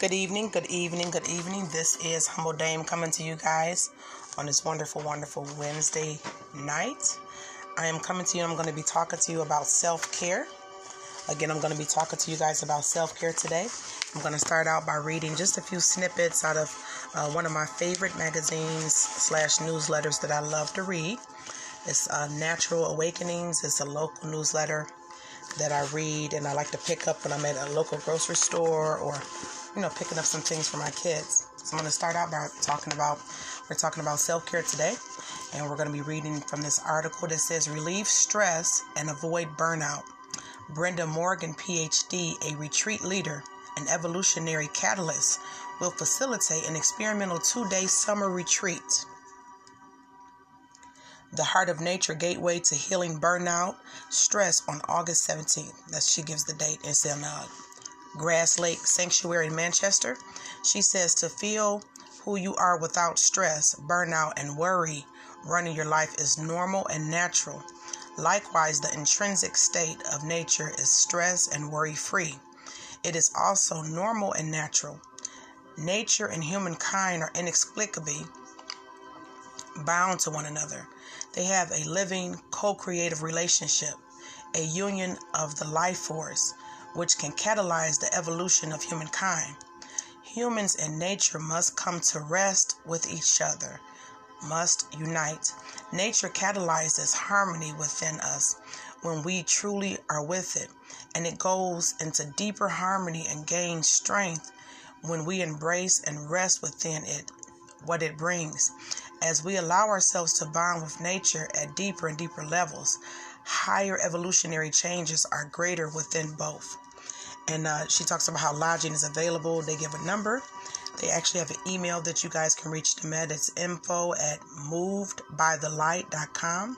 Good evening, good evening, good evening. This is Humble Dame coming to you guys on this wonderful, wonderful Wednesday night. I am coming to you. I'm going to be talking to you about self care. Again, I'm going to be talking to you guys about self care today. I'm going to start out by reading just a few snippets out of uh, one of my favorite magazines slash newsletters that I love to read. It's uh, Natural Awakenings. It's a local newsletter that I read and I like to pick up when I'm at a local grocery store or you know, picking up some things for my kids. So I'm going to start out by talking about, we're talking about self care today. And we're going to be reading from this article that says Relieve Stress and Avoid Burnout. Brenda Morgan, PhD, a retreat leader, an evolutionary catalyst, will facilitate an experimental two day summer retreat. The Heart of Nature Gateway to Healing Burnout Stress on August 17th. That she gives the date. It's in uh, Grass Lake Sanctuary in Manchester. She says to feel who you are without stress, burnout, and worry running your life is normal and natural. Likewise, the intrinsic state of nature is stress and worry free. It is also normal and natural. Nature and humankind are inexplicably bound to one another. They have a living, co creative relationship, a union of the life force which can catalyze the evolution of humankind. Humans and nature must come to rest with each other, must unite. Nature catalyzes harmony within us when we truly are with it, and it goes into deeper harmony and gains strength when we embrace and rest within it, what it brings. As we allow ourselves to bond with nature at deeper and deeper levels, higher evolutionary changes are greater within both. And uh, she talks about how lodging is available. They give a number. They actually have an email that you guys can reach them at. It's info at movedbythelight.com.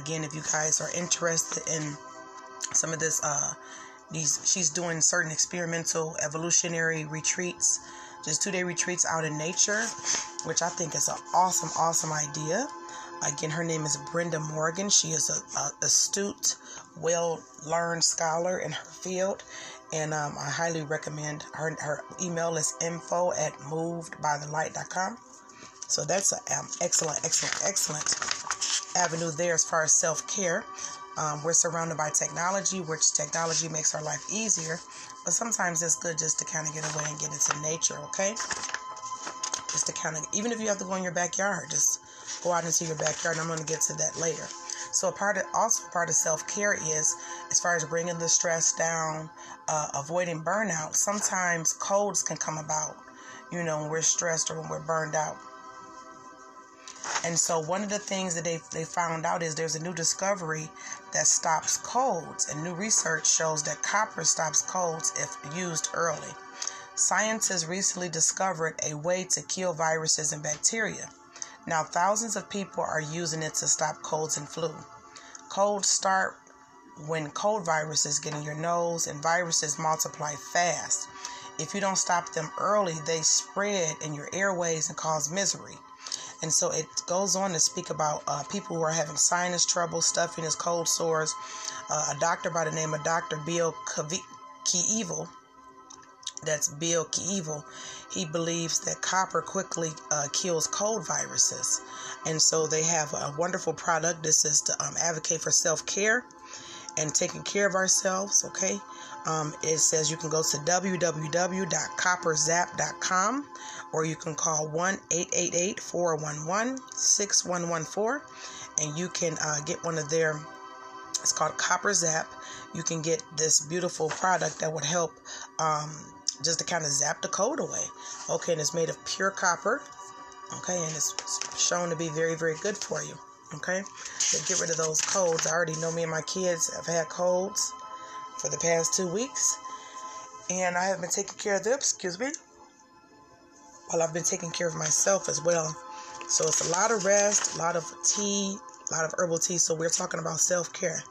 Again, if you guys are interested in some of this, uh, these she's doing certain experimental evolutionary retreats, just two day retreats out in nature, which I think is an awesome, awesome idea. Again, her name is Brenda Morgan. She is a, a astute, well learned scholar in her field, and um, I highly recommend her. Her email is info at movedbythelight.com. So that's an um, excellent, excellent, excellent avenue there as far as self care. Um, we're surrounded by technology, which technology makes our life easier, but sometimes it's good just to kind of get away and get into nature, okay? Just to kind of, even if you have to go in your backyard, just go out into your backyard. And I'm going to get to that later. So a part of also part of self care is as far as bringing the stress down, uh, avoiding burnout. Sometimes colds can come about, you know, when we're stressed or when we're burned out. And so one of the things that they they found out is there's a new discovery that stops colds, and new research shows that copper stops colds if used early. Scientists recently discovered a way to kill viruses and bacteria. Now, thousands of people are using it to stop colds and flu. Colds start when cold viruses get in your nose, and viruses multiply fast. If you don't stop them early, they spread in your airways and cause misery. And so it goes on to speak about uh, people who are having sinus trouble, stuffiness, cold sores. Uh, a doctor by the name of Dr. Bill Keevil that's Bill Keevil, he believes that copper quickly uh, kills cold viruses. And so they have a wonderful product. This is to um, advocate for self care and taking care of ourselves, okay? Um, it says you can go to www.copperzap.com or you can call 1 888 411 6114 and you can uh, get one of their, it's called Copper Zap. You can get this beautiful product that would help um, just to kind of zap the cold away. Okay, and it's made of pure copper. Okay, and it's shown to be very, very good for you. Okay, to get rid of those colds. I already know me and my kids have had colds for the past two weeks, and I have been taking care of them. Excuse me. While I've been taking care of myself as well. So it's a lot of rest, a lot of tea, a lot of herbal tea. So we're talking about self care.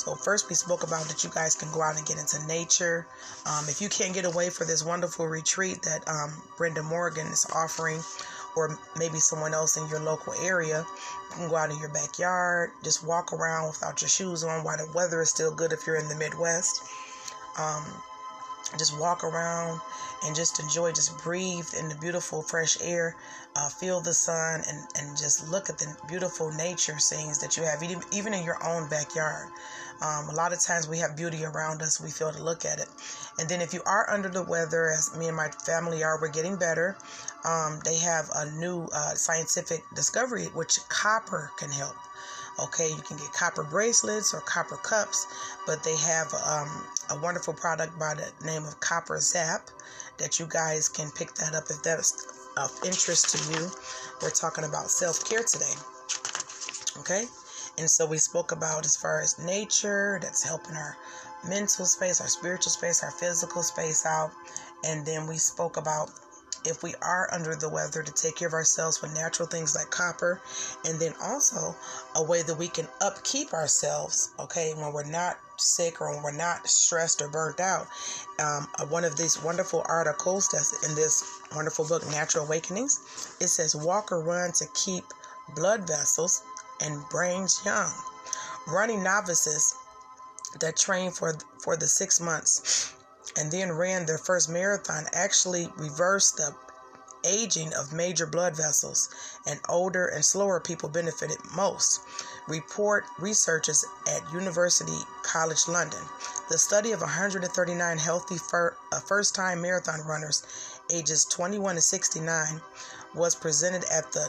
So first we spoke about that you guys can go out and get into nature. Um, if you can't get away for this wonderful retreat that um, Brenda Morgan is offering, or maybe someone else in your local area, you can go out in your backyard, just walk around without your shoes on while the weather is still good if you're in the Midwest. Um, just walk around and just enjoy, just breathe in the beautiful fresh air, uh, feel the sun, and, and just look at the beautiful nature scenes that you have, even in your own backyard. Um, a lot of times we have beauty around us, we fail to look at it. And then if you are under the weather, as me and my family are, we're getting better. Um, they have a new uh, scientific discovery which copper can help. Okay, you can get copper bracelets or copper cups, but they have um, a wonderful product by the name of Copper Zap that you guys can pick that up if that's of interest to you. We're talking about self care today. Okay, and so we spoke about as far as nature that's helping our mental space, our spiritual space, our physical space out, and then we spoke about if we are under the weather to take care of ourselves with natural things like copper and then also a way that we can upkeep ourselves okay when we're not sick or when we're not stressed or burnt out. Um, uh, one of these wonderful articles that's in this wonderful book natural awakenings it says walk or run to keep blood vessels and brains young. Running novices that train for for the six months and then ran their first marathon actually reversed the aging of major blood vessels, and older and slower people benefited most. Report researchers at University College London. The study of 139 healthy fir- uh, first time marathon runners ages 21 to 69 was presented at the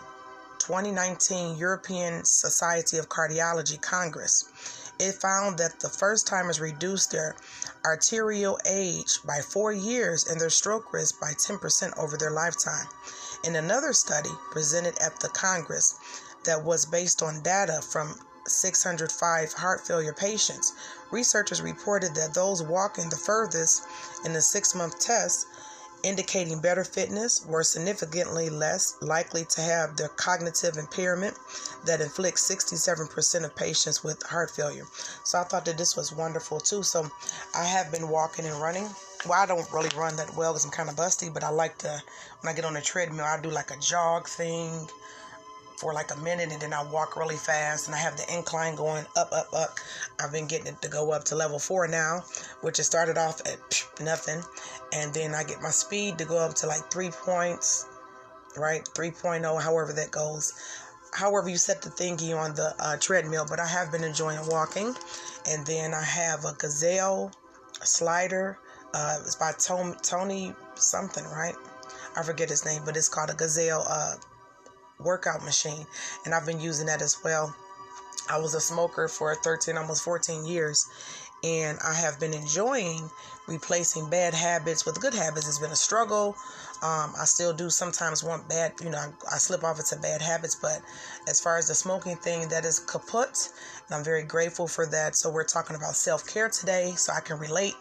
2019 European Society of Cardiology Congress. It found that the first timers reduced their arterial age by four years and their stroke risk by 10% over their lifetime. In another study presented at the Congress that was based on data from 605 heart failure patients, researchers reported that those walking the furthest in the six month test indicating better fitness were significantly less likely to have the cognitive impairment that inflicts 67% of patients with heart failure. So I thought that this was wonderful too. So I have been walking and running. Well, I don't really run that well because I'm kind of busty, but I like to, when I get on the treadmill, I do like a jog thing for like a minute and then I walk really fast and I have the incline going up, up, up. I've been getting it to go up to level four now, which has started off at nothing. And then I get my speed to go up to like three points, right? 3.0, however that goes. However, you set the thingy on the uh, treadmill, but I have been enjoying walking. And then I have a gazelle slider. Uh, it's by Tony, Tony something, right? I forget his name, but it's called a gazelle uh, workout machine, and I've been using that as well. I was a smoker for 13, almost 14 years, and I have been enjoying replacing bad habits with good habits. It's been a struggle. Um, I still do sometimes want bad, you know, I, slip off into bad habits, but as far as the smoking thing, that is kaput, and I'm very grateful for that. So we're talking about self care today, so I can relate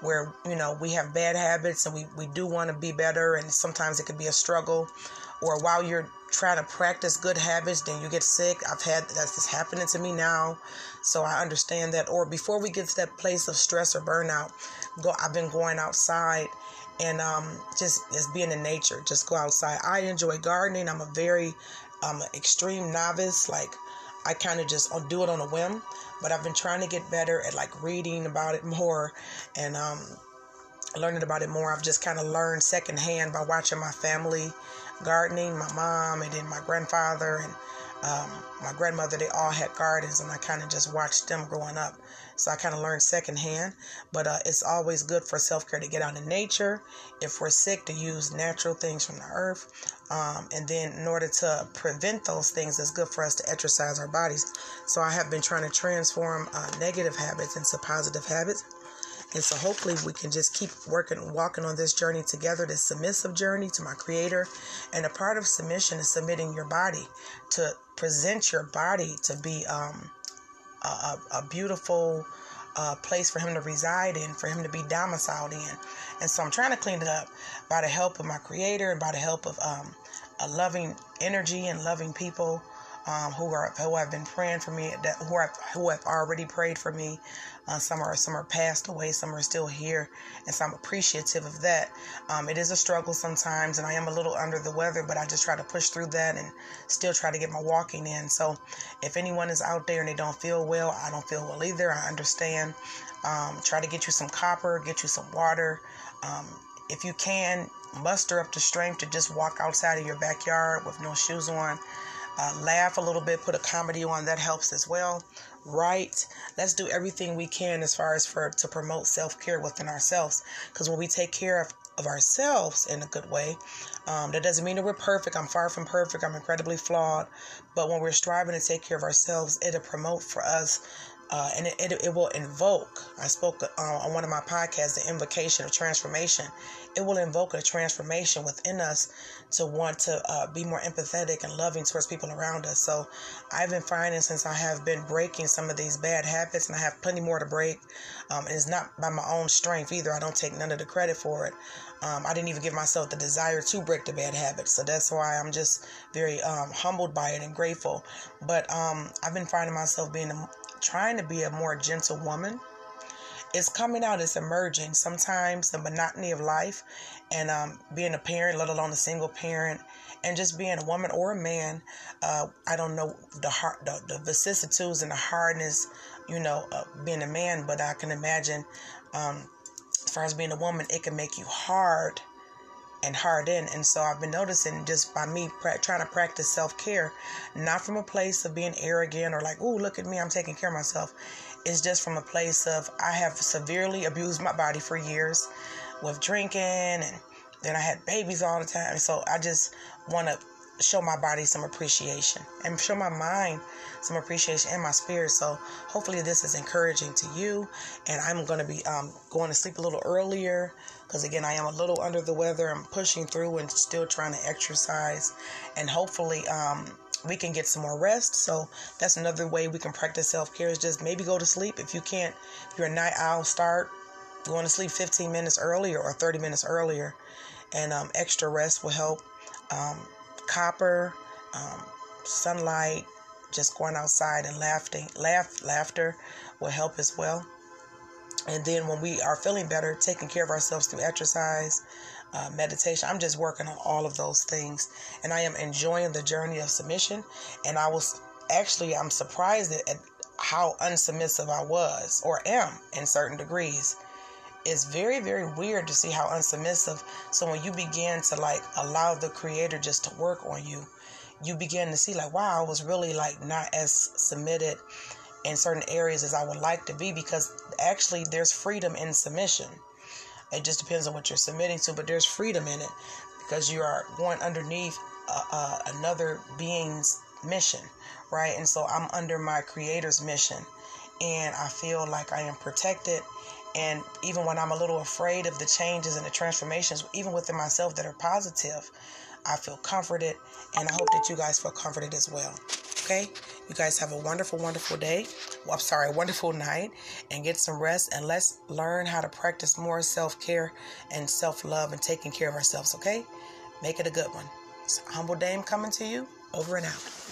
where you know we have bad habits and we we do want to be better, and sometimes it could be a struggle, or while you're trying to practice good habits, then you get sick. I've had that's just happening to me now, so I understand that. Or before we get to that place of stress or burnout, go. I've been going outside and um, just just being in nature. Just go outside. I enjoy gardening. I'm a very um, extreme novice. Like I kind of just do it on a whim, but I've been trying to get better at like reading about it more and um, learning about it more. I've just kind of learned secondhand by watching my family gardening, my mom, and then my grandfather and um, my grandmother. They all had gardens, and I kind of just watched them growing up. So I kind of learned secondhand. But uh, it's always good for self care to get out in nature. If we're sick, to use natural things from the earth. Um, and then, in order to prevent those things, it's good for us to exercise our bodies. So I have been trying to transform uh, negative habits into positive habits. And so hopefully we can just keep working, walking on this journey together, this submissive journey to my creator. And a part of submission is submitting your body to present your body to be um, a, a, beautiful uh, place for him to reside in, for him to be domiciled in. And so I'm trying to clean it up by the help of my creator and by the help of um, a loving energy and loving people um, who are who have been praying for me, that who have who have already prayed for me. Uh, some are some are passed away, some are still here, and so I'm appreciative of that. Um, it is a struggle sometimes, and I am a little under the weather, but I just try to push through that and still try to get my walking in. So, if anyone is out there and they don't feel well, I don't feel well either. I understand. Um, try to get you some copper, get you some water. Um, if you can, muster up the strength to just walk outside of your backyard with no shoes on. Uh, laugh a little bit, put a comedy on, that helps as well. Right? Let's do everything we can as far as for to promote self care within ourselves. Because when we take care of, of ourselves in a good way, um, that doesn't mean that we're perfect. I'm far from perfect. I'm incredibly flawed. But when we're striving to take care of ourselves, it'll promote for us uh, and it, it, it, will invoke. I spoke uh, on one of my podcasts, the invocation of transformation. It will invoke a transformation within us to want to uh, be more empathetic and loving towards people around us. So I've been finding since I have been breaking some of these bad habits, and I have plenty more to break. Um, and it's not by my own strength either. I don't take none of the credit for it. Um, I didn't even give myself the desire to break the bad habits. So that's why I'm just very um, humbled by it and grateful. But um, I've been finding myself being trying to be a more gentle woman. It's coming out, it's emerging. Sometimes the monotony of life and um, being a parent, let alone a single parent, and just being a woman or a man, uh, I don't know the, hard, the, the vicissitudes and the hardness, you know, being a man, but I can imagine um, as far as being a woman, it can make you hard and hard in. And so I've been noticing just by me pra- trying to practice self care, not from a place of being arrogant or like, oh, look at me, I'm taking care of myself. It's just from a place of I have severely abused my body for years with drinking and then I had babies all the time. So I just want to show my body some appreciation and show my mind some appreciation and my spirit. So hopefully this is encouraging to you. And I'm going to be um, going to sleep a little earlier because again, I am a little under the weather. I'm pushing through and still trying to exercise, and hopefully. Um, we can get some more rest. So that's another way we can practice self care is just maybe go to sleep. If you can't, if you're a night owl, start going to sleep 15 minutes earlier or 30 minutes earlier. And um, extra rest will help. Um, copper, um, sunlight, just going outside and laughing, laugh, laughter will help as well. And then when we are feeling better, taking care of ourselves through exercise, uh, meditation, I'm just working on all of those things. And I am enjoying the journey of submission. And I was actually, I'm surprised at how unsubmissive I was or am in certain degrees. It's very, very weird to see how unsubmissive. So when you begin to like allow the creator just to work on you, you begin to see like, wow, I was really like not as submitted in certain areas as I would like to be because actually there's freedom in submission. It just depends on what you're submitting to, but there's freedom in it because you are going underneath uh, uh, another being's mission, right? And so I'm under my creator's mission and I feel like I am protected. And even when I'm a little afraid of the changes and the transformations, even within myself that are positive, I feel comforted, and I hope that you guys feel comforted as well. Okay? You guys have a wonderful, wonderful day. Well, I'm sorry, wonderful night, and get some rest. And let's learn how to practice more self care and self love and taking care of ourselves. Okay? Make it a good one. It's Humble Dame coming to you. Over and out.